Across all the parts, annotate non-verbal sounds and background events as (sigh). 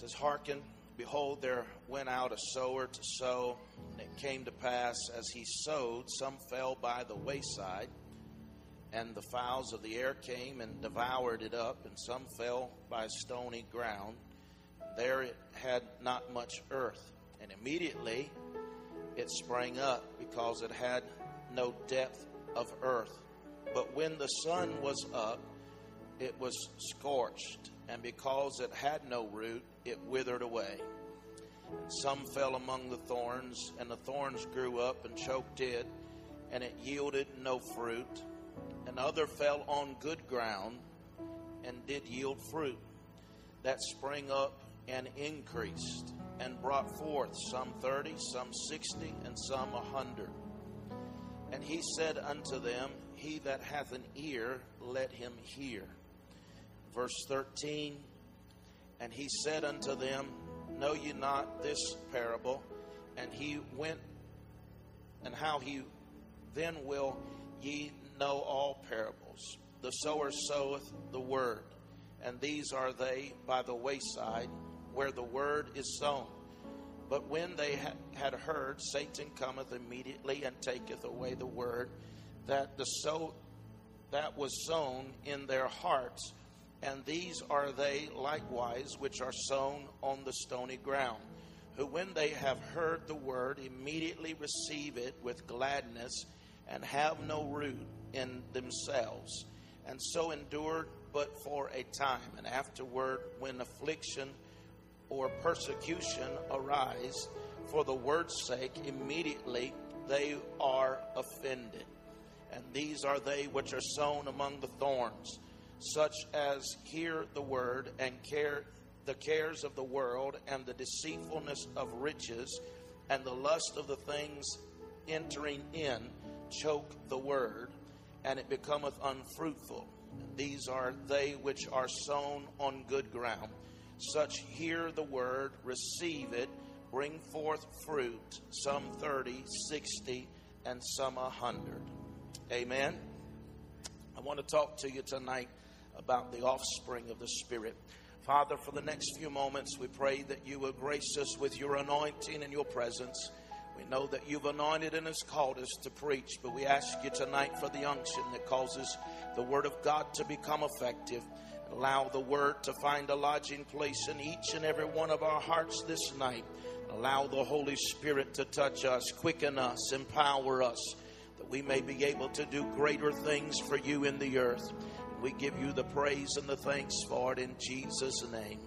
says, Hearken, behold, there went out a sower to sow, and it came to pass as he sowed, some fell by the wayside, and the fowls of the air came and devoured it up, and some fell by stony ground. There it had not much earth, and immediately it sprang up because it had no depth of earth. But when the sun was up, it was scorched, and because it had no root, it withered away. And some fell among the thorns, and the thorns grew up and choked it, and it yielded no fruit. And other fell on good ground, and did yield fruit, that sprang up and increased, and brought forth some thirty, some sixty, and some a hundred. And he said unto them, He that hath an ear, let him hear. Verse 13 And he said unto them, Know ye not this parable? And he went, and how he then will ye know all parables. The sower soweth the word, and these are they by the wayside where the word is sown. But when they had heard, Satan cometh immediately and taketh away the word that the sow that was sown in their hearts and these are they likewise which are sown on the stony ground, who when they have heard the word immediately receive it with gladness and have no root in themselves, and so endure but for a time. And afterward, when affliction or persecution arise for the word's sake, immediately they are offended. And these are they which are sown among the thorns such as hear the word and care the cares of the world and the deceitfulness of riches and the lust of the things entering in choke the word and it becometh unfruitful. These are they which are sown on good ground. Such hear the word receive it bring forth fruit some 30 60 and some a hundred. Amen. I want to talk to you tonight about the offspring of the Spirit. Father, for the next few moments, we pray that you will grace us with your anointing and your presence. We know that you've anointed and has called us to preach, but we ask you tonight for the unction that causes the Word of God to become effective. Allow the Word to find a lodging place in each and every one of our hearts this night. Allow the Holy Spirit to touch us, quicken us, empower us, that we may be able to do greater things for you in the earth. We give you the praise and the thanks for it in Jesus' name.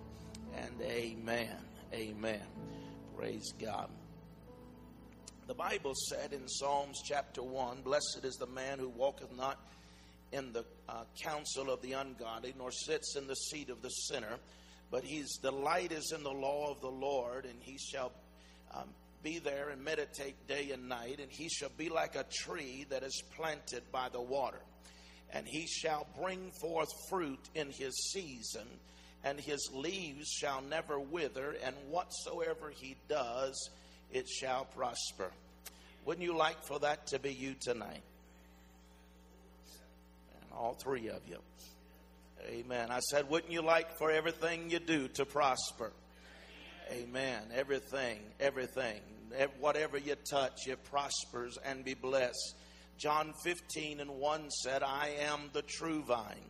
And amen. Amen. Praise God. The Bible said in Psalms chapter 1 Blessed is the man who walketh not in the uh, counsel of the ungodly, nor sits in the seat of the sinner, but his delight is in the law of the Lord, and he shall um, be there and meditate day and night, and he shall be like a tree that is planted by the water and he shall bring forth fruit in his season, and his leaves shall never wither, and whatsoever he does, it shall prosper. Wouldn't you like for that to be you tonight? And all three of you. Amen. I said, wouldn't you like for everything you do to prosper? Amen. Everything, everything. Whatever you touch, it prospers and be blessed. John 15 and 1 said, I am the true vine.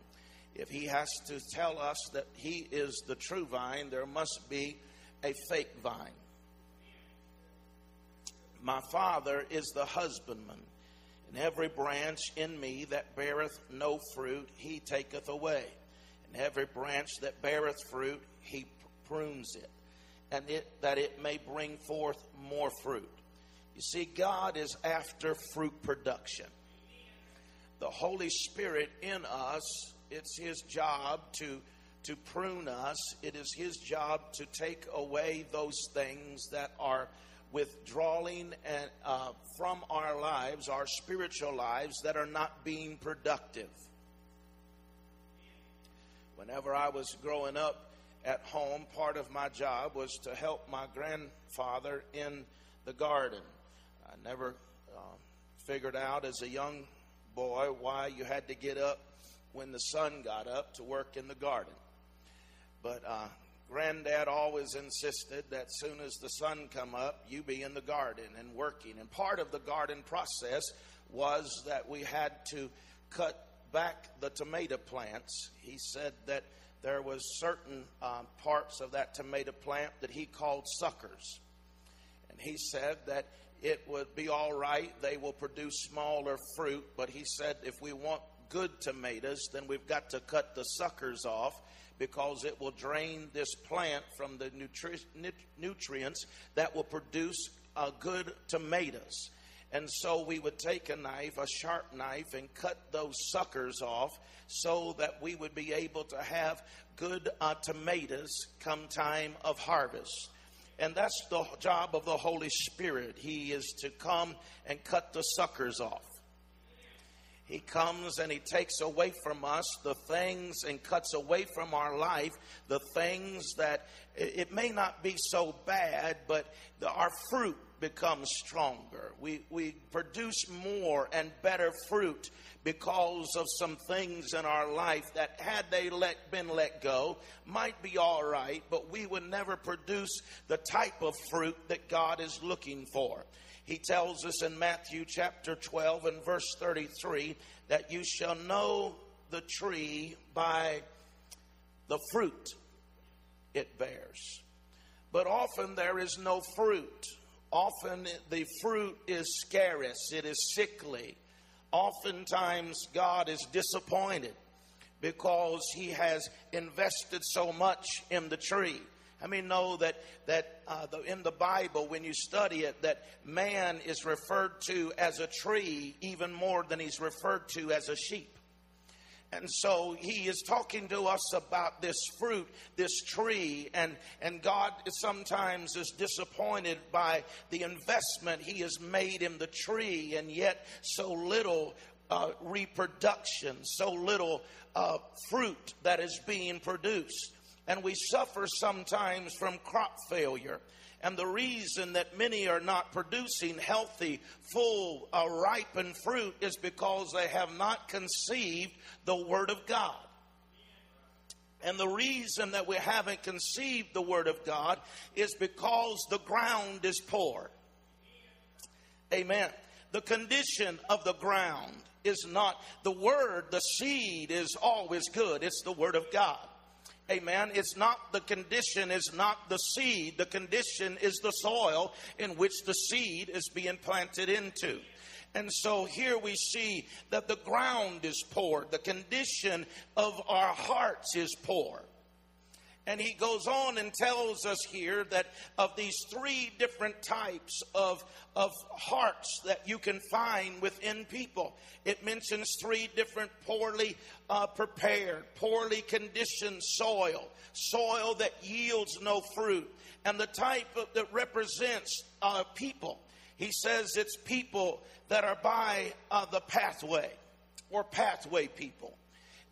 If he has to tell us that he is the true vine, there must be a fake vine. My Father is the husbandman, and every branch in me that beareth no fruit, he taketh away. And every branch that beareth fruit, he prunes it, and it that it may bring forth more fruit. You see, God is after fruit production. The Holy Spirit in us, it's His job to, to prune us, it is His job to take away those things that are withdrawing and, uh, from our lives, our spiritual lives, that are not being productive. Whenever I was growing up at home, part of my job was to help my grandfather in the garden. I never uh, figured out as a young boy why you had to get up when the sun got up to work in the garden. But uh, granddad always insisted that soon as the sun come up, you be in the garden and working. And part of the garden process was that we had to cut back the tomato plants. He said that there was certain uh, parts of that tomato plant that he called suckers. And he said that it would be all right. They will produce smaller fruit. But he said if we want good tomatoes, then we've got to cut the suckers off because it will drain this plant from the nutri- nutrients that will produce uh, good tomatoes. And so we would take a knife, a sharp knife, and cut those suckers off so that we would be able to have good uh, tomatoes come time of harvest. And that's the job of the Holy Spirit. He is to come and cut the suckers off. He comes and He takes away from us the things and cuts away from our life the things that it may not be so bad, but the, our fruit becomes stronger. We, we produce more and better fruit because of some things in our life that, had they let, been let go, might be all right, but we would never produce the type of fruit that God is looking for. He tells us in Matthew chapter 12 and verse 33 that you shall know the tree by the fruit it bears. But often there is no fruit. Often the fruit is scarce, it is sickly. Oftentimes God is disappointed because he has invested so much in the tree. I mean, know that that uh, the, in the Bible, when you study it, that man is referred to as a tree even more than he's referred to as a sheep. And so he is talking to us about this fruit, this tree, and, and God sometimes is disappointed by the investment he has made in the tree, and yet so little uh, reproduction, so little uh, fruit that is being produced and we suffer sometimes from crop failure. And the reason that many are not producing healthy, full, uh, ripened fruit is because they have not conceived the Word of God. And the reason that we haven't conceived the Word of God is because the ground is poor. Amen. The condition of the ground is not the Word, the seed is always good. It's the Word of God. Amen. It's not the condition, is not the seed. The condition is the soil in which the seed is being planted into. And so here we see that the ground is poor. The condition of our hearts is poor. And he goes on and tells us here that of these three different types of, of hearts that you can find within people, it mentions three different poorly uh, prepared, poorly conditioned soil, soil that yields no fruit, and the type of, that represents uh, people. He says it's people that are by uh, the pathway or pathway people.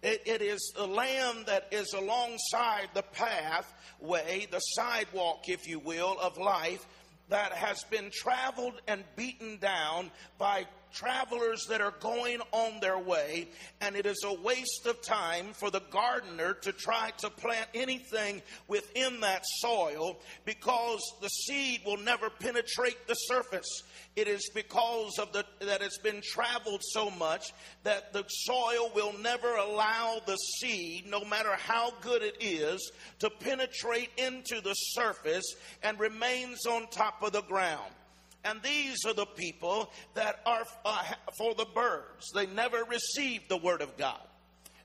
It, it is the land that is alongside the pathway, the sidewalk, if you will, of life that has been traveled and beaten down by travelers that are going on their way, and it is a waste of time for the gardener to try to plant anything within that soil because the seed will never penetrate the surface. It is because of the that it's been traveled so much that the soil will never allow the seed, no matter how good it is, to penetrate into the surface and remains on top of the ground. And these are the people that are uh, for the birds. They never receive the word of God.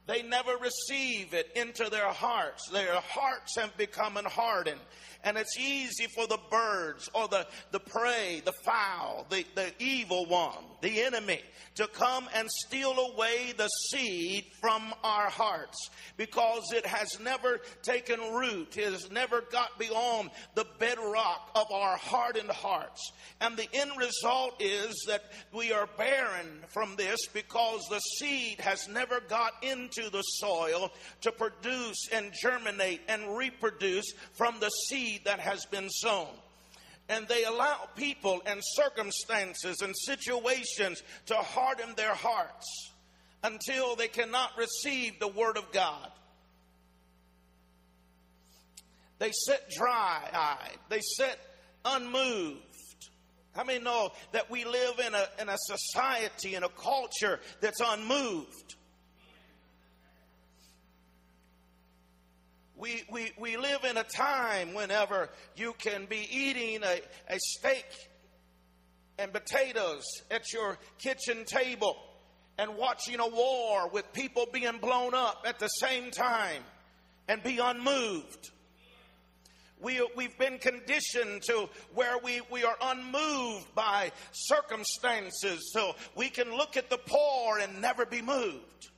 They never receive it into their hearts. Their hearts have become hardened. And it's easy for the birds or the, the prey, the fowl, the, the evil one, the enemy, to come and steal away the seed from our hearts because it has never taken root. It has never got beyond the bedrock of our hardened hearts. And the end result is that we are barren from this because the seed has never got into the soil to produce and germinate and reproduce from the seed seed that has been sown. And they allow people and circumstances and situations to harden their hearts until they cannot receive the Word of God. They sit dry eyed. They sit unmoved. How many know that we live in a, in a society, in a culture that's unmoved? We, we, we live in a time whenever you can be eating a, a steak and potatoes at your kitchen table and watching a war with people being blown up at the same time and be unmoved. We, we've been conditioned to where we, we are unmoved by circumstances, so we can look at the poor and never be moved.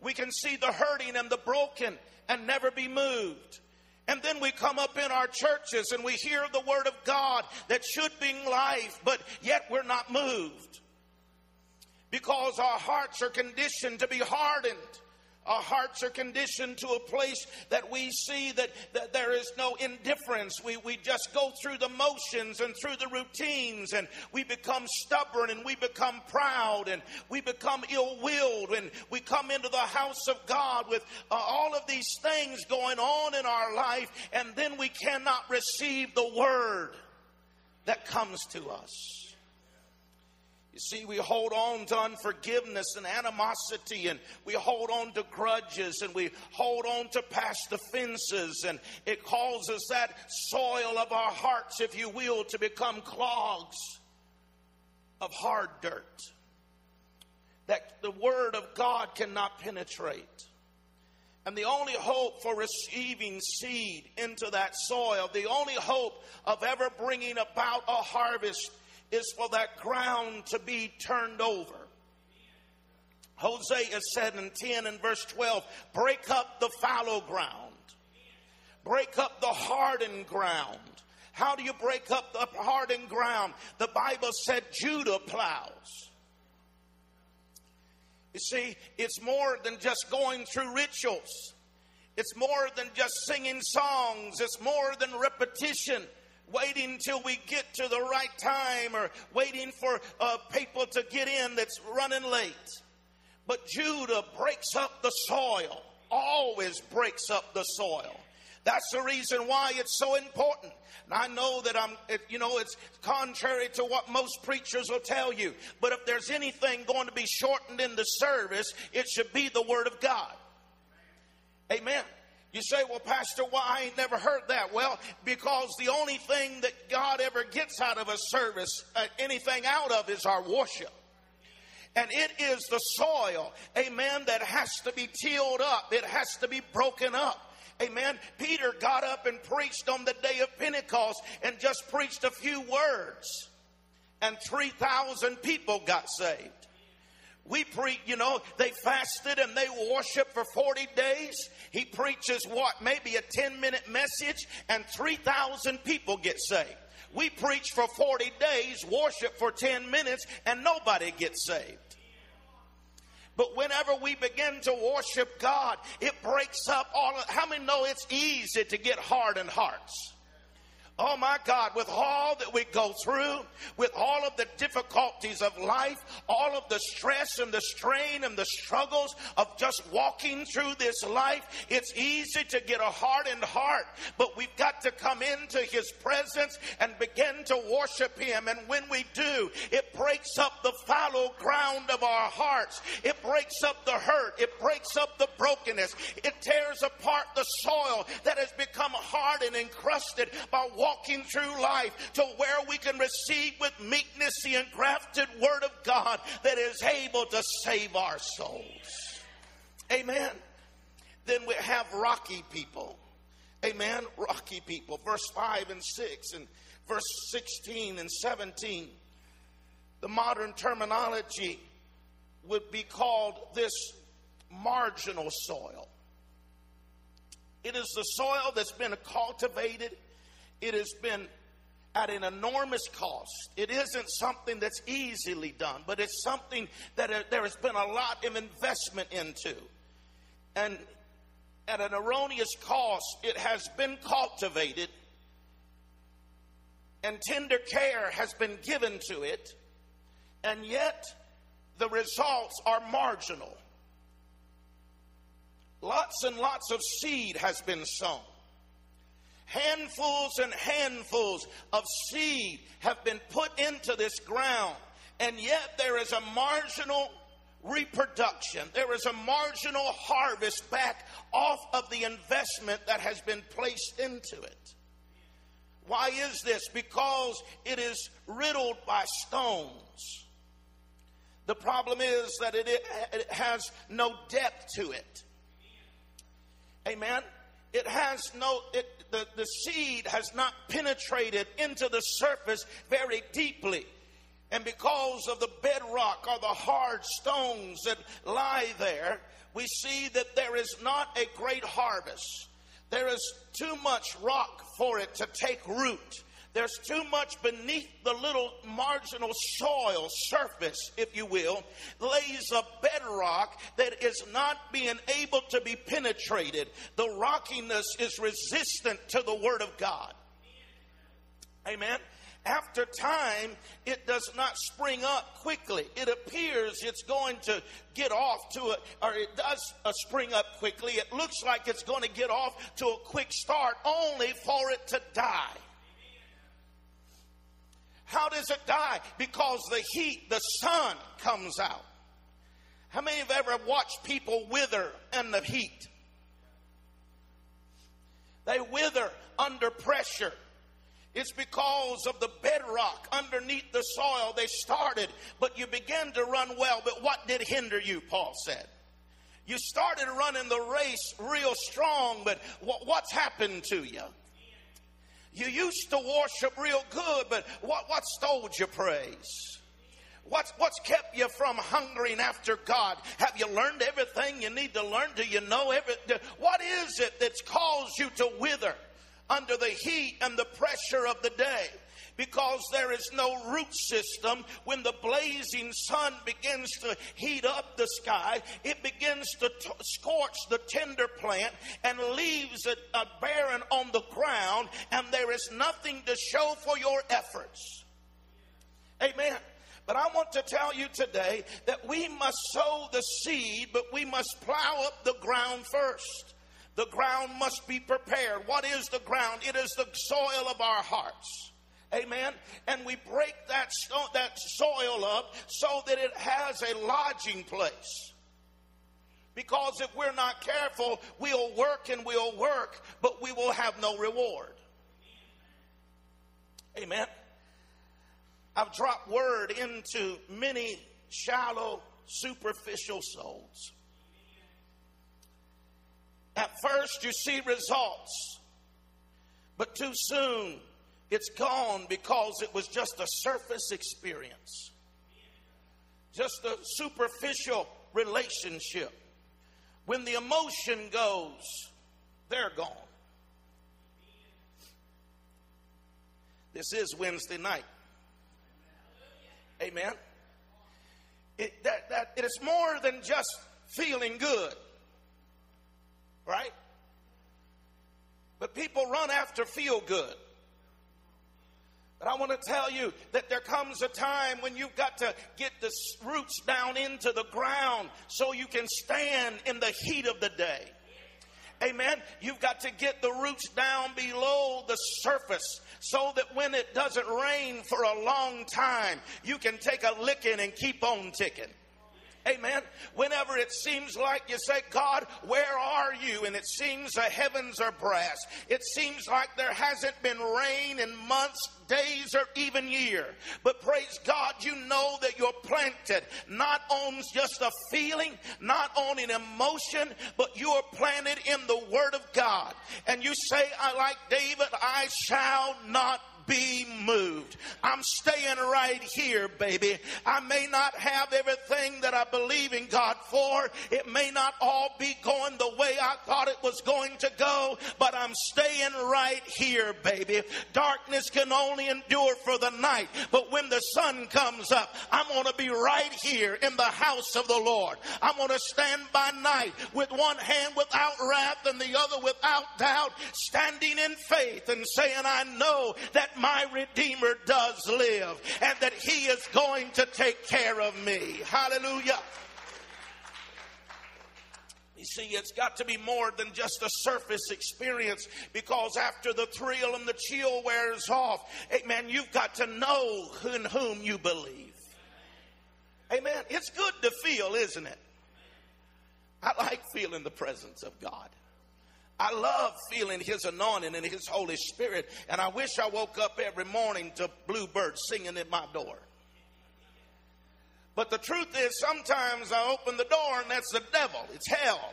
We can see the hurting and the broken and never be moved. And then we come up in our churches and we hear the word of God that should bring life, but yet we're not moved. Because our hearts are conditioned to be hardened. Our hearts are conditioned to a place that we see that, that there is no indifference. We, we just go through the motions and through the routines, and we become stubborn and we become proud and we become ill willed. And we come into the house of God with uh, all of these things going on in our life, and then we cannot receive the word that comes to us. You see, we hold on to unforgiveness and animosity, and we hold on to grudges, and we hold on to past offenses, and it causes that soil of our hearts, if you will, to become clogs of hard dirt that the Word of God cannot penetrate. And the only hope for receiving seed into that soil, the only hope of ever bringing about a harvest is for that ground to be turned over. Hosea said in 10 and verse 12, break up the fallow ground, break up the hardened ground. How do you break up the hardened ground? The Bible said Judah plows. You see, it's more than just going through rituals. It's more than just singing songs. It's more than repetition waiting till we get to the right time or waiting for uh, people to get in that's running late. But Judah breaks up the soil, always breaks up the soil. That's the reason why it's so important. And I know that I'm, you know, it's contrary to what most preachers will tell you. But if there's anything going to be shortened in the service, it should be the Word of God. Amen. You say, well, Pastor, why I ain't never heard that? Well, because the only thing that God ever gets out of a service, uh, anything out of, is our worship. And it is the soil, amen, that has to be tilled up. It has to be broken up. Amen. Peter got up and preached on the day of Pentecost and just preached a few words. And 3,000 people got saved. We preach, you know, they fasted and they worship for 40 days. He preaches what? Maybe a 10 minute message and 3,000 people get saved. We preach for 40 days, worship for 10 minutes, and nobody gets saved. But whenever we begin to worship God, it breaks up all of, how many know it's easy to get hardened hearts? Oh my God, with all that we go through, with all of the difficulties of life, all of the stress and the strain and the struggles of just walking through this life, it's easy to get a hardened heart. But we've got to come into His presence and begin to worship Him. And when we do, it breaks up the fallow ground of our hearts. It breaks up the hurt. It breaks up the brokenness. It tears apart the soil that has become hard and encrusted by walking walking through life to where we can receive with meekness the engrafted word of God that is able to save our souls. Amen. Then we have rocky people. Amen. Rocky people. Verse 5 and 6 and verse 16 and 17. The modern terminology would be called this marginal soil. It is the soil that's been cultivated it has been at an enormous cost. It isn't something that's easily done, but it's something that there has been a lot of investment into. And at an erroneous cost, it has been cultivated, and tender care has been given to it, and yet the results are marginal. Lots and lots of seed has been sown handfuls and handfuls of seed have been put into this ground, and yet there is a marginal reproduction. There is a marginal harvest back off of the investment that has been placed into it. Why is this? Because it is riddled by stones. The problem is that it, it has no depth to it. Amen. It has no, it, the, the seed has not penetrated into the surface very deeply. And because of the bedrock or the hard stones that lie there, we see that there is not a great harvest. There is too much rock for it to take root. There's too much beneath the little marginal soil surface, if you will, lays a bedrock that is not being able to be penetrated. The rockiness is resistant to the Word of God. Amen after time, it does not spring up quickly. It appears it's going to get off to a, or it does uh, spring up quickly. It looks like it's going to get off to a quick start, only for it to die. How does it die? Because the heat, the sun comes out. How many have ever watched people wither in the heat? They wither under pressure. It's because of the bedrock underneath the soil they started, but you began to run well. But what did hinder you, Paul said? You started running the race real strong, but what's happened to you? You used to worship real good, but what, what stole your praise? What's, what's kept you from hungering after God? Have you learned everything you need to learn? Do you know everything? What is it that's caused you to wither? under the heat and the pressure of the day because there is no root system. When the blazing sun begins to heat up the sky, it begins to t- scorch the tender plant and leaves it uh, barren on the ground, and there is nothing to show for your efforts. Amen. But I want to tell you today that we must sow the seed, but we must plow up the ground first. The ground must be prepared. What is the ground? It is the soil of our hearts. Amen. And we break that, that soil up so that it has a lodging place. Because if we're not careful, we'll work and we'll work, but we will have no reward. Amen. I've dropped word into many shallow, superficial souls. At first, you see results, but too soon it's gone because it was just a surface experience, just a superficial relationship. When the emotion goes, they're gone. This is Wednesday night. Amen. It, that, that, it is more than just feeling good. Right? But people run after feel good. But I want to tell you that there comes a time when you've got to get the roots down into the ground so you can stand in the heat of the day. Amen. You've got to get the roots down below the surface so that when it doesn't rain for a long time, you can take a licking and keep on ticking. Amen. Whenever it seems like you say, God, where are you? And it seems the heavens are brass. It seems like there hasn't been rain in months, days, or even year. But praise God, you know that you're planted not on just a feeling, not on an emotion, but you are planted in the Word of God. And you say, I like David, I shall not be moved. I'm staying right here, baby. I may not have everything that I believe in God for. It may not all be going the way I thought it was going to go, but I'm staying right here, baby. Darkness can only endure for the night, but when the sun comes up, I'm going to be right here in the house of the Lord. I'm going to stand by night with one hand without wrath and the other without doubt, standing in faith and saying, I know that my Redeemer does live and that He is going to take care of me. Hallelujah. You see, it's got to be more than just a surface experience because after the thrill and the chill wears off, amen, you've got to know in whom you believe. Amen. It's good to feel, isn't it? I like feeling the presence of God. I love feeling His anointing and His Holy Spirit, and I wish I woke up every morning to bluebirds singing at my door. But the truth is, sometimes I open the door and that's the devil. It's hell.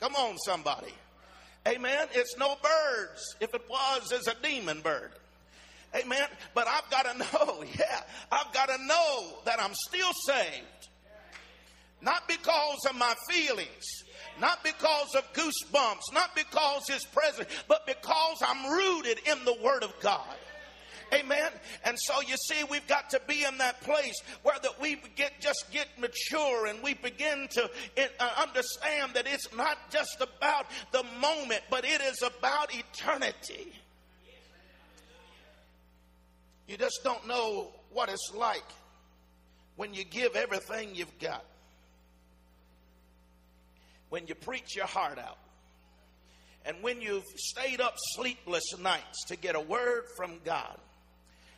Come on, somebody. Amen. It's no birds. If it was, it's a demon bird. Amen. But I've got to (laughs) know, yeah, I've got to know that I'm still saved. Not because of my feelings, not because of goosebumps, not because His presence, but because I'm rooted in the Word of God. Amen. And so you see, we've got to be in that place where that we get just get mature and we begin to uh, understand that it's not just about the moment, but it is about eternity. You just don't know what it's like when you give everything you've got. When you preach your heart out. And when you've stayed up sleepless nights to get a word from God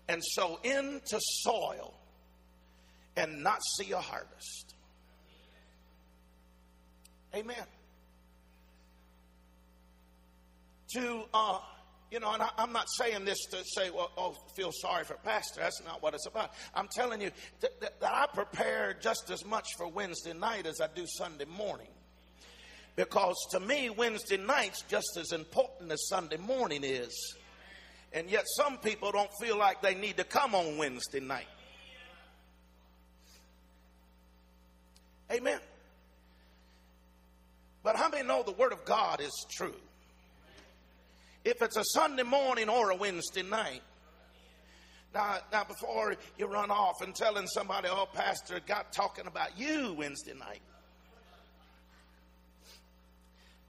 and sow into soil and not see a harvest. Amen. To, uh, you know, and I, am not saying this to say, well, oh, feel sorry for Pastor. That's not what it's about. I'm telling you that, that, that I prepare just as much for Wednesday night as I do Sunday morning. Because to me, Wednesday night's just as important as Sunday morning is. And yet, some people don't feel like they need to come on Wednesday night. Amen. But how many know the Word of God is true? If it's a Sunday morning or a Wednesday night, now, now before you run off and telling somebody, oh, Pastor, got talking about you Wednesday night.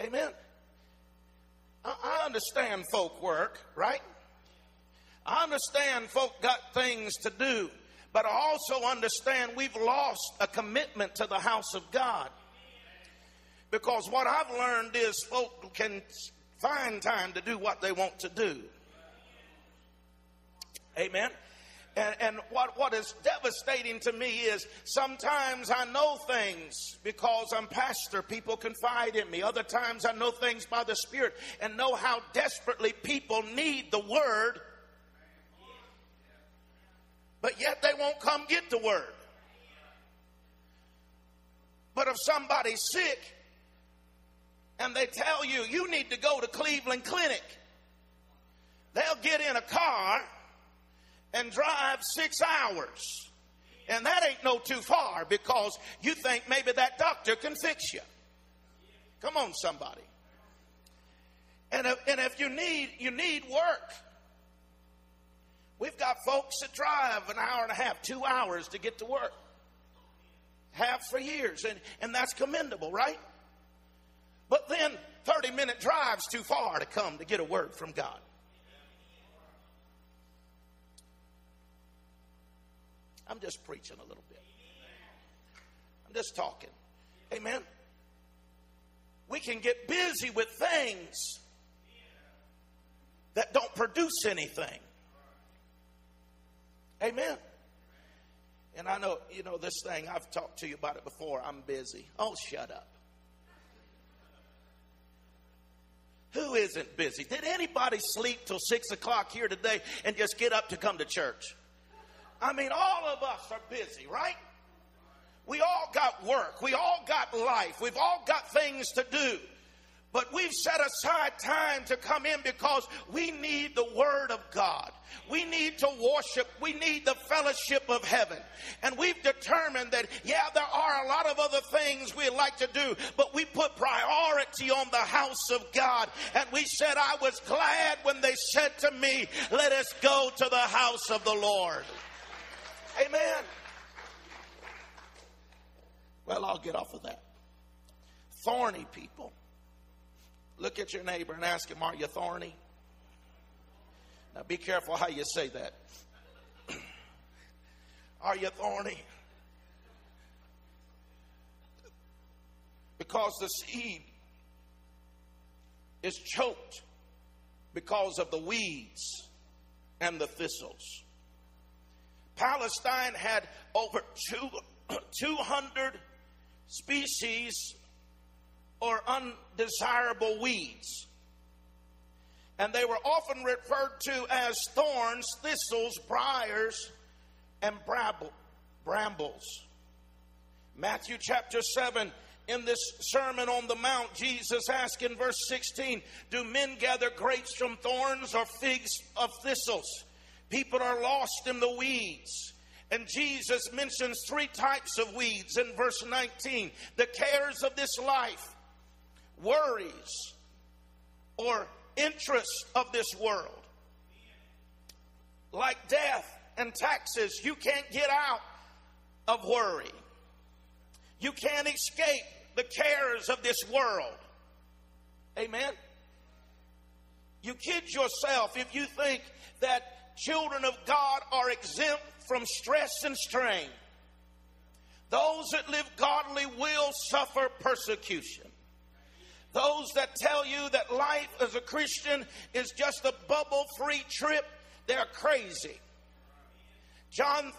Amen. I, understand folk work, right? I understand folk got things to do, but I also understand we've lost a commitment to the house of God. Because what I've learned is folk can find time to do what they want to do. Amen. And, and, what, what is devastating to me is sometimes I know things because I'm pastor. People confide in me. Other times I know things by the Spirit and know how desperately people need the Word but yet they won't come get the word. But if somebody's sick and they tell you, you need to go to Cleveland Clinic, they'll get in a car and drive six hours. And that ain't no too far because you think maybe that doctor can fix you. Come on, somebody. And if, and if you need you need work, We've got folks that drive an hour and a half, two hours to get to work. Have for years, and, and that's commendable, right? But then 30 minute drive's too far to come to get a word from God. I'm just preaching a little bit. I'm just talking. Amen. We can get busy with things that don't produce anything. Amen. And I know, you know, this thing, I've talked to you about it before. I'm busy. Oh, shut up. Who isn't busy? Did anybody sleep till six o'clock here today and just get up to come to church? I mean, all of us are busy, right? We all got work. We all got life. We've all got things to do. But we've set aside time to come in because we need the Word of God. We need to worship. We need the fellowship of heaven. And we've determined that, yeah, there are a lot of other things we'd like to do, but we put priority on the house of God. And we said, I was glad when they said to me, let us go to the house of the Lord. Amen. Well, I'll get off of that. Thorny people Look at your neighbor and ask him, Are you thorny? Now be careful how you say that. (clears throat) Are you thorny? because the seed is choked because of the weeds and the thistles. Palestine had over two, (clears throat) 200 species or undesirable weeds. And they were often referred to as thorns, thistles, briars, and brambles. Matthew chapter 7 in this Sermon on the Mount, Jesus asked in verse 16, Do men gather grapes from thorns or figs of thistles? People are lost in the weeds. And Jesus mentions three types of weeds in verse 19 the cares of this life, worries, or interests of this world. Like death and taxes, you can't get out of worry. You can't escape the cares of this world. Amen. You kid yourself if you think that children of God are exempt from stress and strain. Those that live godly will suffer persecution. Those that tell you that life as a Christian is just a bubble free trip, they're crazy. John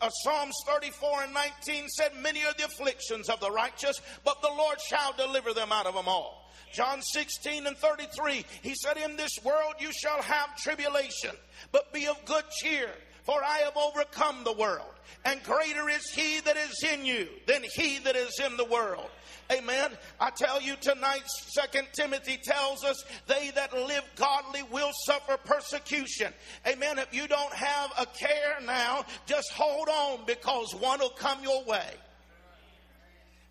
uh, Psalms 34 and 19 said, Many are the afflictions of the righteous, but the Lord shall deliver them out of them all. John 16 and 33, he said, In this world you shall have tribulation, but be of good cheer, for I have overcome the world. And greater is he that is in you than he that is in the world. Amen. I tell you tonight, Second Timothy tells us they that live godly will suffer persecution. Amen. If you don't have a care now, just hold on because one will come your way.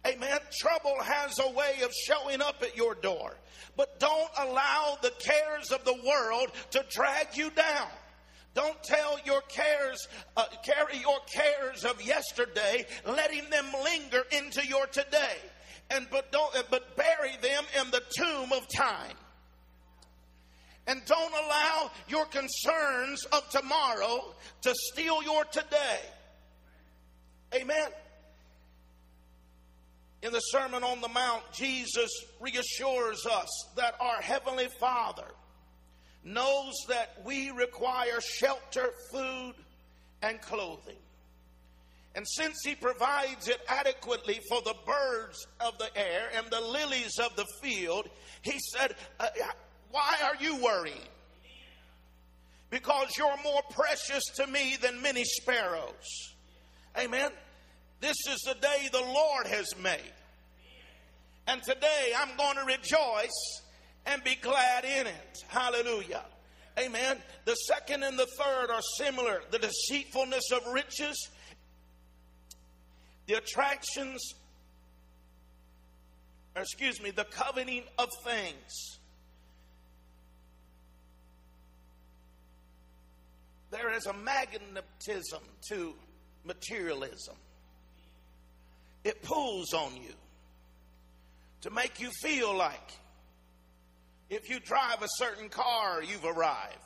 Amen. Trouble has a way of showing up at your door. But don't allow the cares of the world to drag you down. Don't tell your cares, uh, carry your cares of yesterday, letting them linger into your today and but don't but bury them in the tomb of time. And don't allow your concerns of tomorrow to steal your today. Amen. In the Sermon on the Mount, Jesus reassures us that our Heavenly Father knows that we require shelter, food, and clothing. And since he provides it adequately for the birds of the air and the lilies of the field, he said, uh, Why are you worrying? Because you're more precious to me than many sparrows. Amen. This is the day the Lord has made. And today I'm going to rejoice and be glad in it. Hallelujah. Amen. The second and the third are similar. The deceitfulness of riches the attractions, excuse me, the coveting of things. There is a magnetism to materialism. It pulls on you to make you feel like if you drive a certain car, you've arrived.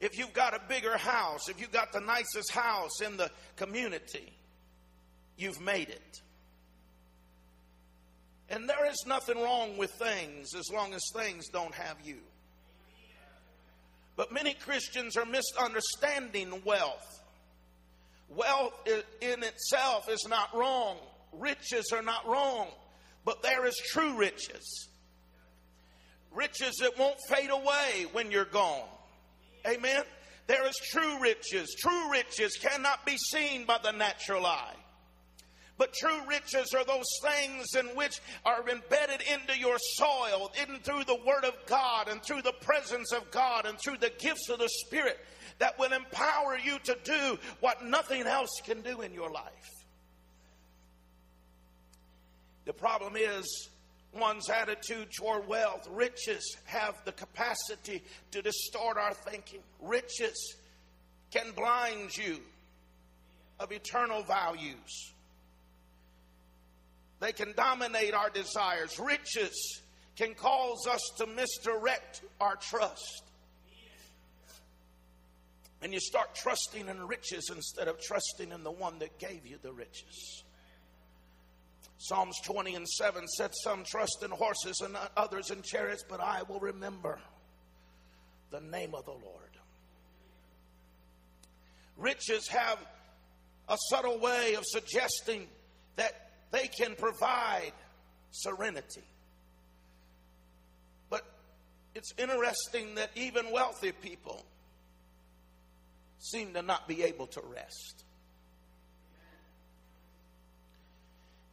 If you've got a bigger house, if you've got the nicest house in the community, you've made it. And there is nothing wrong with things as long as things don't have you. But many Christians are misunderstanding wealth. Wealth in itself is not wrong, riches are not wrong, but there is true riches. Riches that won't fade away when you're gone. Amen. There is true riches. True riches cannot be seen by the natural eye. But true riches are those things in which are embedded into your soil, in through the Word of God and through the presence of God and through the gifts of the Spirit that will empower you to do what nothing else can do in your life. The problem is one's attitude toward wealth. Riches have the capacity to distort our thinking. Riches can blind you of eternal values. They can dominate our desires. Riches can cause us to misdirect our trust. And you start trusting in riches instead of trusting in the one that gave you the riches. Psalms 20 and 7 said, Some trust in horses and others in chariots, but I will remember the name of the Lord. Riches have a subtle way of suggesting that they can provide serenity. But it's interesting that even wealthy people seem to not be able to rest.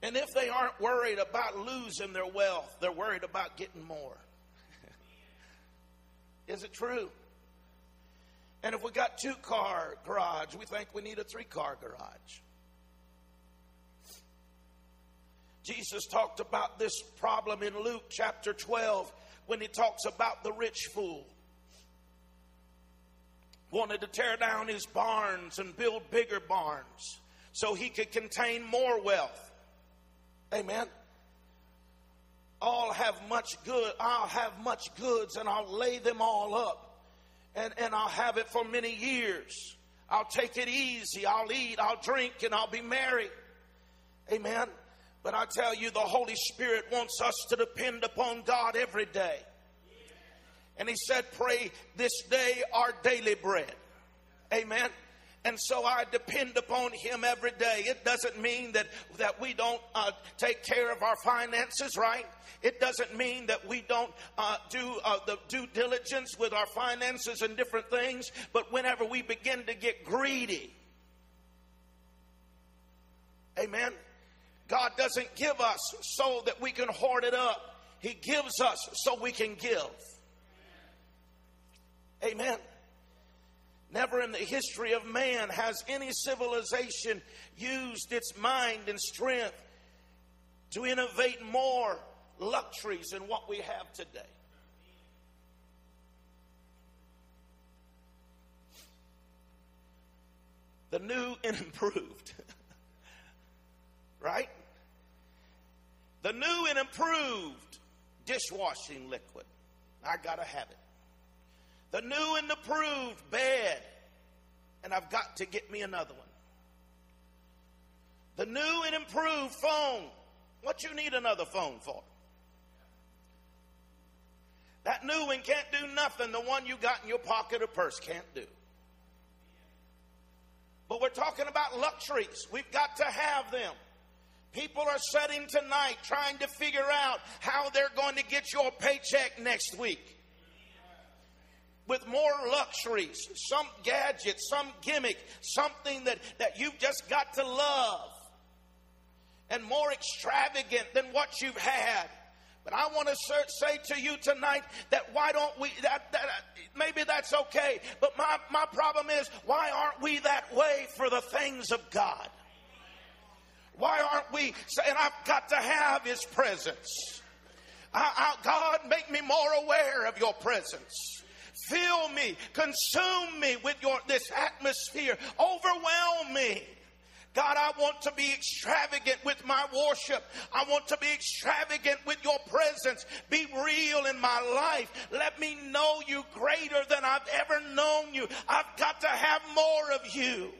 And if they aren't worried about losing their wealth, they're worried about getting more. (laughs) Is it true? And if we got two car garage, we think we need a three car garage. Jesus talked about this problem in Luke chapter 12 when he talks about the rich fool. Wanted to tear down his barns and build bigger barns so he could contain more wealth. Amen. I'll have much good, I'll have much goods and I'll lay them all up and, and I'll have it for many years. I'll take it easy. I'll eat, I'll drink, and I'll be merry. Amen. But I tell you, the Holy Spirit wants us to depend upon God every day. And He said, Pray this day our daily bread. Amen. And so I depend upon Him every day. It doesn't mean that, that we don't uh, take care of our finances, right? It doesn't mean that we don't uh, do uh, the due diligence with our finances and different things. But whenever we begin to get greedy, amen, God doesn't give us so that we can hoard it up, He gives us so we can give. Amen. Never in the history of man has any civilization used its mind and strength to innovate more luxuries than what we have today. The new (laughs) and improved. right? The new and improved dishwashing liquid. I got to have it the new and approved bed, and I've got to get me another one. The new and improved phone. What you need another phone for? That new one can't do nothing the one you got in your pocket or purse can't do. But we're talking about luxuries. We've got to have them. People are sitting tonight trying to figure out how they're going to get your paycheck next week with more luxuries, some gadget, some gimmick, something that, that you've just got to love, and more extravagant than what you've had. But I want to say to you tonight that why don't we, that, that, maybe that's okay, but my, my problem is why aren't we that way for the things of God? Why aren't we saying, I've got to have His presence? I, I, God, make me more aware of your presence. Fill me, consume me with your this atmosphere, overwhelm me. God, I want to be extravagant with my worship. I want to be extravagant with your presence. Be real in my life. Let me know you greater than I've ever known you. I've got to have more of you.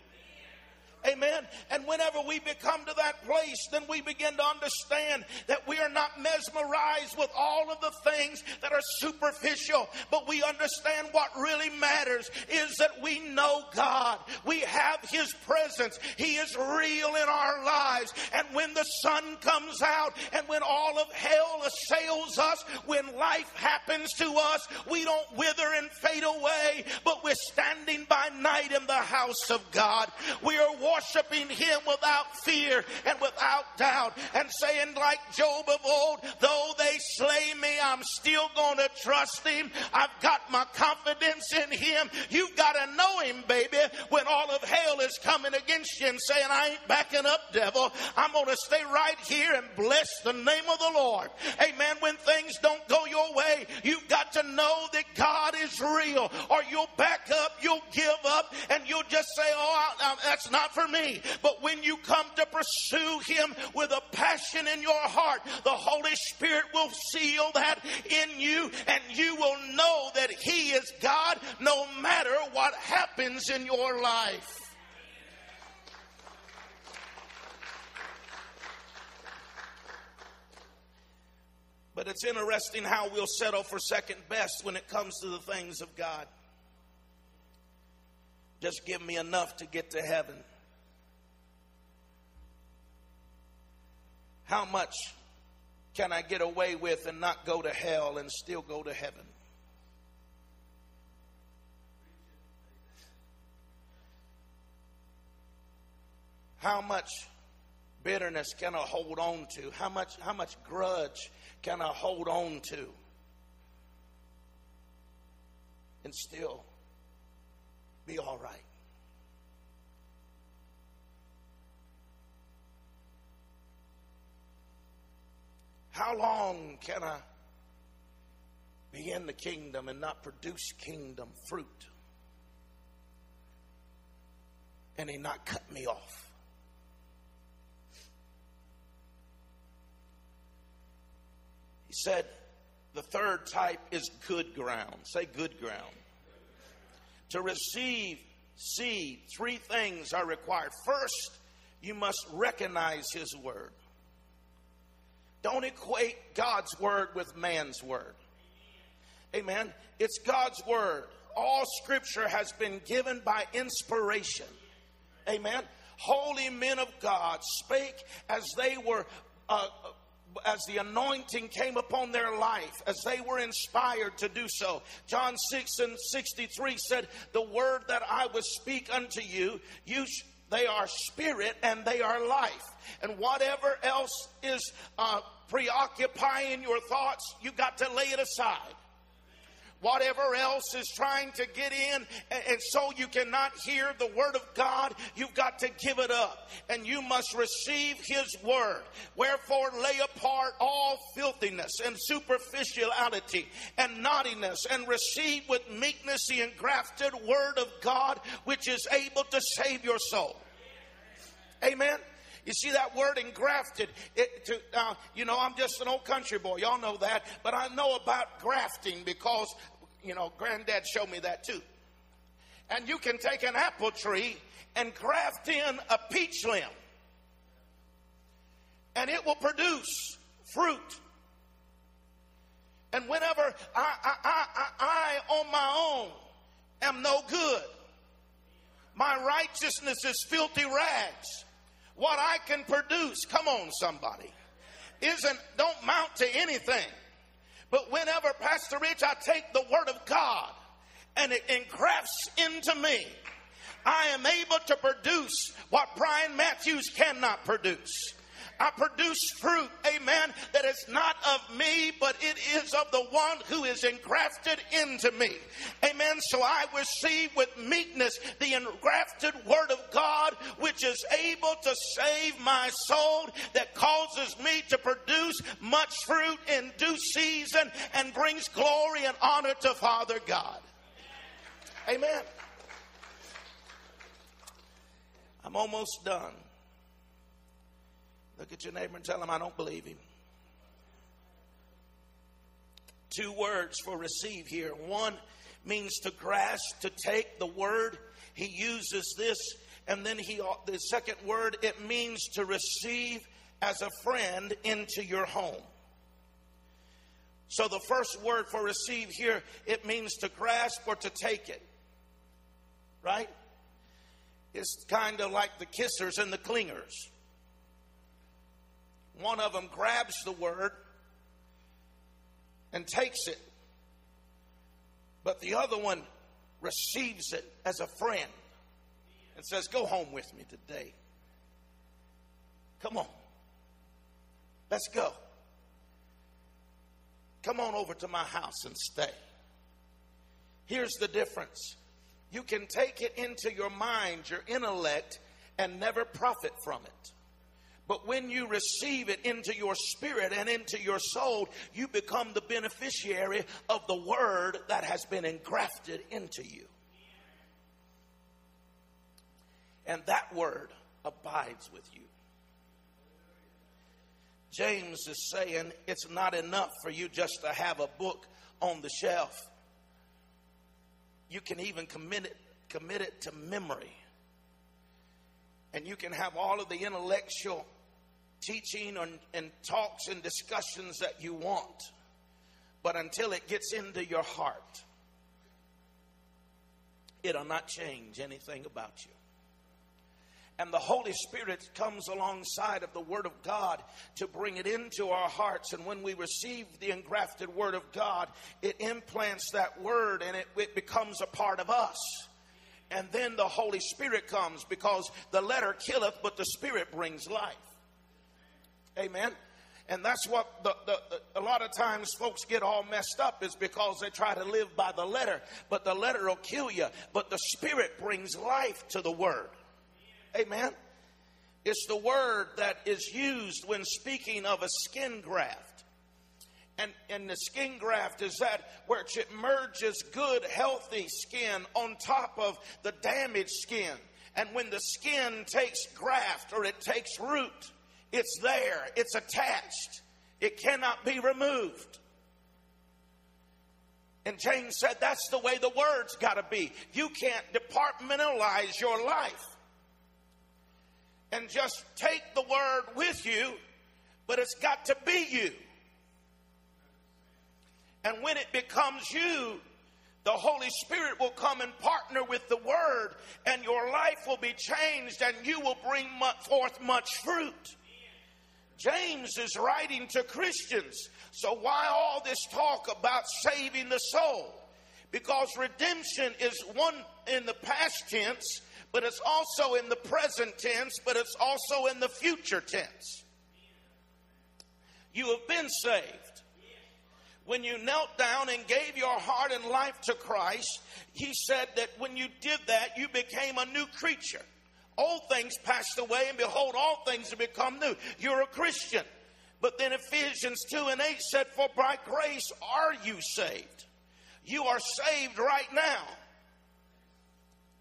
Amen. And whenever we become to that place, then we begin to understand that we are not mesmerized with all of the things that are superficial, but we understand what really matters is that we know God. We have His presence. He is real in our lives. And when the sun comes out and when all of hell assails us, when life happens to us, we don't wither and fade away, but we're standing by night in the house of God. We are worshiping Him without fear and without doubt and saying, like Job of old, though they slay me, I'm still going to trust Him. I've got my confidence in Him. You've got to know Him, baby, when all of hell is coming against you and saying, I ain't backing up, devil. I'm going to stay right here and bless the name of the Lord. Amen. When things don't go your way, you've got to know that God is real, or you'll back up, you'll give up, and you'll just say, Oh, that's not for me. But when you come to pursue Him with a passion in your heart, the Holy Spirit will seal that in you, and you will know that He is God no matter what happens in your life. But it's interesting how we'll settle for second best when it comes to the things of God. Just give me enough to get to heaven. How much can I get away with and not go to hell and still go to heaven? How much bitterness can I hold on to? How much, how much grudge can I hold on to? And still be all right. How long can I be in the kingdom and not produce kingdom fruit? And he not cut me off? He said the third type is good ground. Say good ground. To receive seed, three things are required. First, you must recognize his word. Don't equate God's word with man's word. Amen. It's God's word. All scripture has been given by inspiration. Amen. Holy men of God spake as they were. Uh, as the anointing came upon their life, as they were inspired to do so. John 6 and 63 said, The word that I will speak unto you, you sh- they are spirit and they are life. And whatever else is uh, preoccupying your thoughts, you've got to lay it aside whatever else is trying to get in, and so you cannot hear the word of God, you've got to give it up, and you must receive His word. Wherefore, lay apart all filthiness and superficiality and naughtiness, and receive with meekness the engrafted word of God, which is able to save your soul. Amen. You see that word engrafted. It, to, uh, you know, I'm just an old country boy. Y'all know that. But I know about grafting because, you know, granddad showed me that too. And you can take an apple tree and graft in a peach limb. And it will produce fruit. And whenever I, I, I, I, on my own am no good, my righteousness is filthy rags what I can produce, come on, somebody, isn't, don't mount to anything. But whenever, Pastor Rich, I take the Word of God and it engrafts into me, I am able to produce what Brian Matthews cannot produce. I produce fruit, amen, that is not of me, but it is of the one who is engrafted into me. Amen. So I receive with meekness the engrafted word of God, which is able to save my soul, that causes me to produce much fruit in due season and brings glory and honor to Father God. Amen. I'm almost done. Look at your neighbor and tell him, I don't believe him. Two words for receive here. One means to grasp, to take the word. He uses this. And then he, the second word, it means to receive as a friend into your home. So the first word for receive here, it means to grasp or to take it. Right? It's kind of like the kissers and the clingers. One of them grabs the word and takes it, but the other one receives it as a friend and says, Go home with me today. Come on. Let's go. Come on over to my house and stay. Here's the difference you can take it into your mind, your intellect, and never profit from it. But when you receive it into your spirit and into your soul, you become the beneficiary of the word that has been engrafted into you. And that word abides with you. James is saying it's not enough for you just to have a book on the shelf. You can even commit it, commit it to memory. And you can have all of the intellectual teaching and, and talks and discussions that you want. But until it gets into your heart, it'll not change anything about you. And the Holy Spirit comes alongside of the Word of God to bring it into our hearts. And when we receive the engrafted Word of God, it implants that Word and it, it becomes a part of us. And then the Holy Spirit comes because the letter killeth, but the Spirit brings life. Amen. And that's what the, the, a lot of times folks get all messed up is because they try to live by the letter, but the letter will kill you. But the Spirit brings life to the Word. Amen. It's the word that is used when speaking of a skin graft. And, and the skin graft is that which it merges good, healthy skin on top of the damaged skin. And when the skin takes graft or it takes root, it's there, it's attached, it cannot be removed. And James said that's the way the word's got to be. You can't departmentalize your life and just take the word with you, but it's got to be you. And when it becomes you, the Holy Spirit will come and partner with the Word, and your life will be changed, and you will bring forth much fruit. James is writing to Christians. So, why all this talk about saving the soul? Because redemption is one in the past tense, but it's also in the present tense, but it's also in the future tense. You have been saved. When you knelt down and gave your heart and life to Christ, He said that when you did that, you became a new creature. Old things passed away, and behold, all things have become new. You're a Christian. But then Ephesians 2 and 8 said, For by grace are you saved. You are saved right now.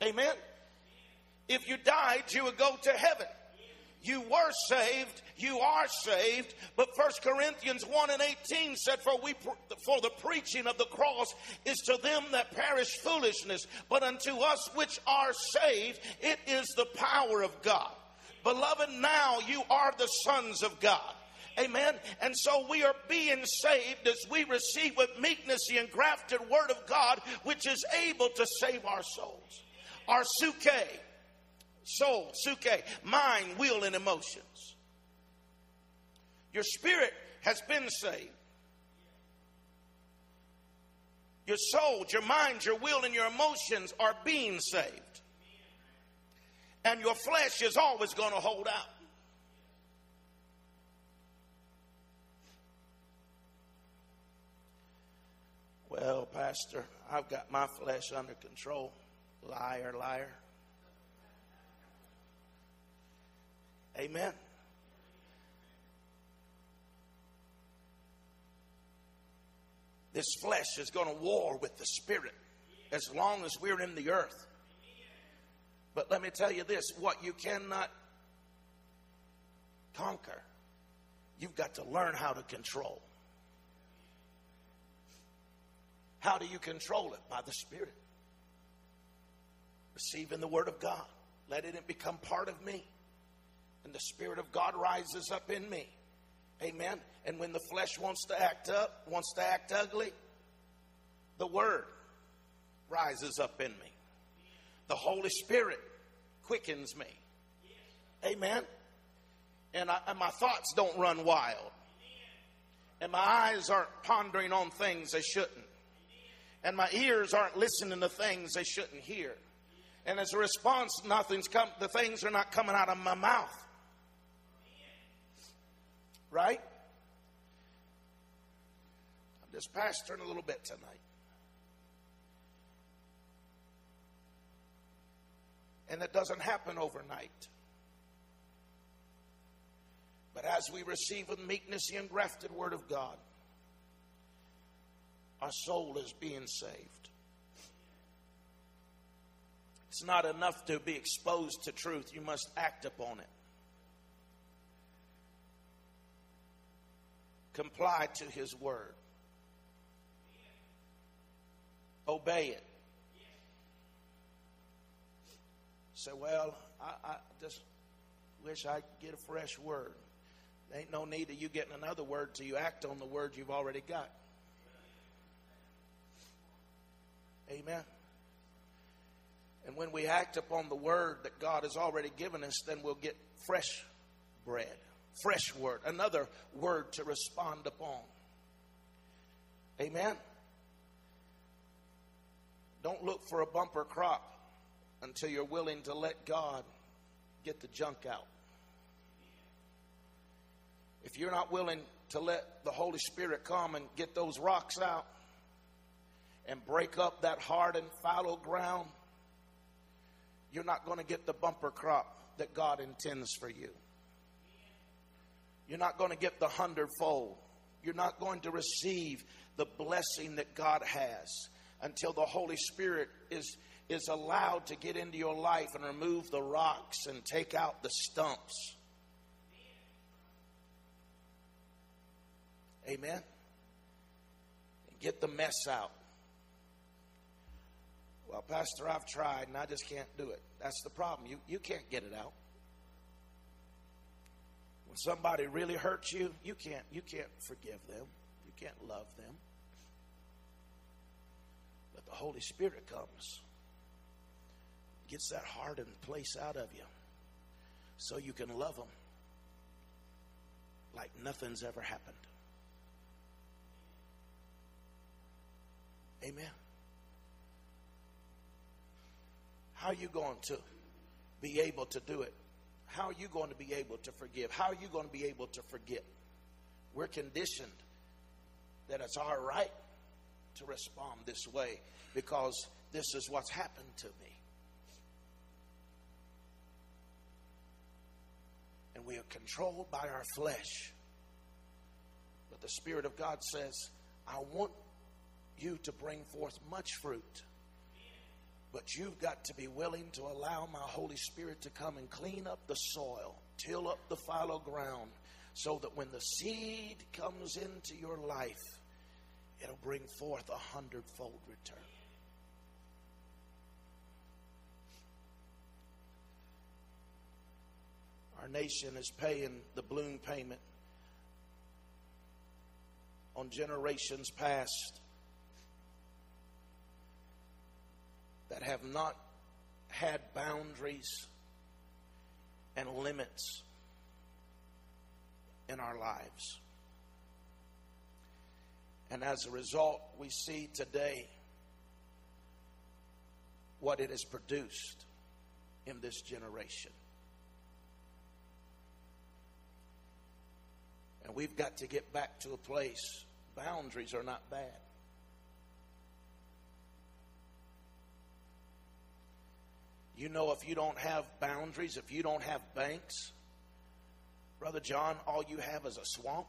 Amen. If you died, you would go to heaven. You were saved, you are saved, but 1 Corinthians 1 and 18 said, For we for the preaching of the cross is to them that perish foolishness, but unto us which are saved, it is the power of God. Beloved, now you are the sons of God. Amen. And so we are being saved as we receive with meekness the engrafted word of God, which is able to save our souls. Our suke, soul, suke, mind, will, and emotions. Your spirit has been saved. Your soul, your mind, your will, and your emotions are being saved. And your flesh is always going to hold out. Well, Pastor, I've got my flesh under control. Liar, liar. Amen. This flesh is going to war with the spirit as long as we're in the earth. But let me tell you this what you cannot conquer, you've got to learn how to control. How do you control it? By the Spirit. Receiving the Word of God, letting it become part of me and the Spirit of God rises up in me. Amen. And when the flesh wants to act up, wants to act ugly, the Word rises up in me. The Holy Spirit quickens me. Amen. And, I, and my thoughts don't run wild. And my eyes aren't pondering on things they shouldn't. And my ears aren't listening to things they shouldn't hear. And as a response, nothing's come, the things are not coming out of my mouth. Right? I'm just pastoring a little bit tonight. And it doesn't happen overnight. But as we receive with meekness the engrafted word of God, our soul is being saved. It's not enough to be exposed to truth, you must act upon it. Comply to his word. Obey it. Say, well, I, I just wish I could get a fresh word. There Ain't no need of you getting another word till you act on the word you've already got. Amen. And when we act upon the word that God has already given us, then we'll get fresh bread, fresh word, another word to respond upon. Amen. Don't look for a bumper crop until you're willing to let God get the junk out. If you're not willing to let the Holy Spirit come and get those rocks out and break up that hard and fallow ground, you're not going to get the bumper crop that God intends for you. You're not going to get the hundredfold. You're not going to receive the blessing that God has until the Holy Spirit is, is allowed to get into your life and remove the rocks and take out the stumps. Amen. And get the mess out. Well, Pastor, I've tried and I just can't do it. That's the problem. You, you can't get it out. When somebody really hurts you, you can't you can't forgive them. You can't love them. But the Holy Spirit comes, gets that hardened place out of you, so you can love them like nothing's ever happened. Amen. How are you going to be able to do it? How are you going to be able to forgive? How are you going to be able to forget? We're conditioned that it's our right to respond this way because this is what's happened to me. And we are controlled by our flesh. But the Spirit of God says, I want you to bring forth much fruit. But you've got to be willing to allow my Holy Spirit to come and clean up the soil, till up the fallow ground, so that when the seed comes into your life, it'll bring forth a hundredfold return. Our nation is paying the balloon payment on generations past that have not had boundaries and limits in our lives. And as a result, we see today what it has produced in this generation. And we've got to get back to a place, boundaries are not bad. You know, if you don't have boundaries, if you don't have banks, Brother John, all you have is a swamp.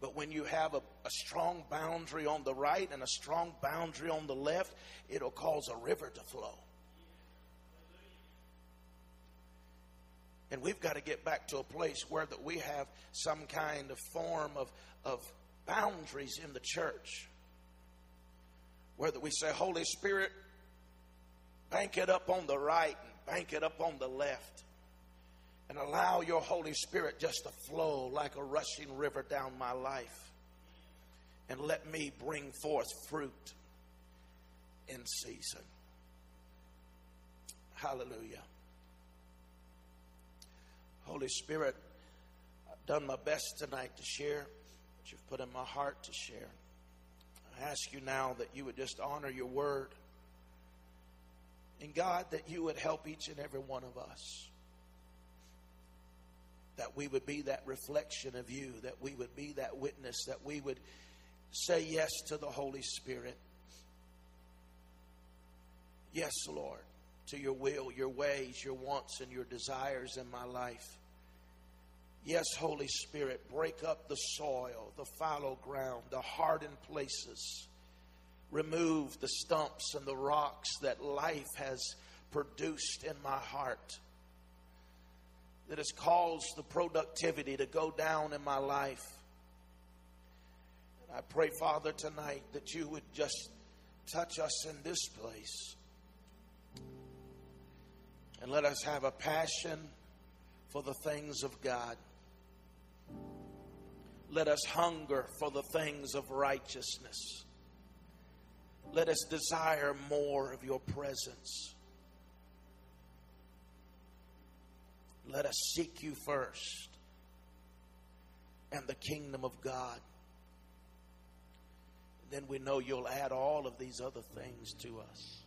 But when you have a, a, strong boundary on the right and a strong boundary on the left, it'll cause a river to flow. And we've got to get back to a place where that we have some kind of form of, of boundaries in the church. Where we say, Holy Spirit, bank it up on the right and bank it up on the left. And allow your Holy Spirit just to flow like a rushing river down my life. And let me bring forth fruit in season. Hallelujah. Holy Spirit, I've done my best tonight to share what you've put in my heart to share. I ask you now that you would just honor your word. And God, that you would help each and every one of us. That we would be that reflection of you, that we would be that witness, that we would say yes to the Holy Spirit. Yes, Lord, to your will, your ways, your wants, and your desires in my life. Yes, Holy Spirit, break up the soil, the fallow ground, the hardened places remove the stumps and the rocks that life has produced in my heart, that has caused the productivity to go down in my life. And I pray, Father, tonight that you would just touch us in this place and let us have a passion for the things of God. Let us hunger for the things of righteousness. Let us desire more of your presence. Let us seek you first and the kingdom of God. Then we know you'll add all of these other things to us.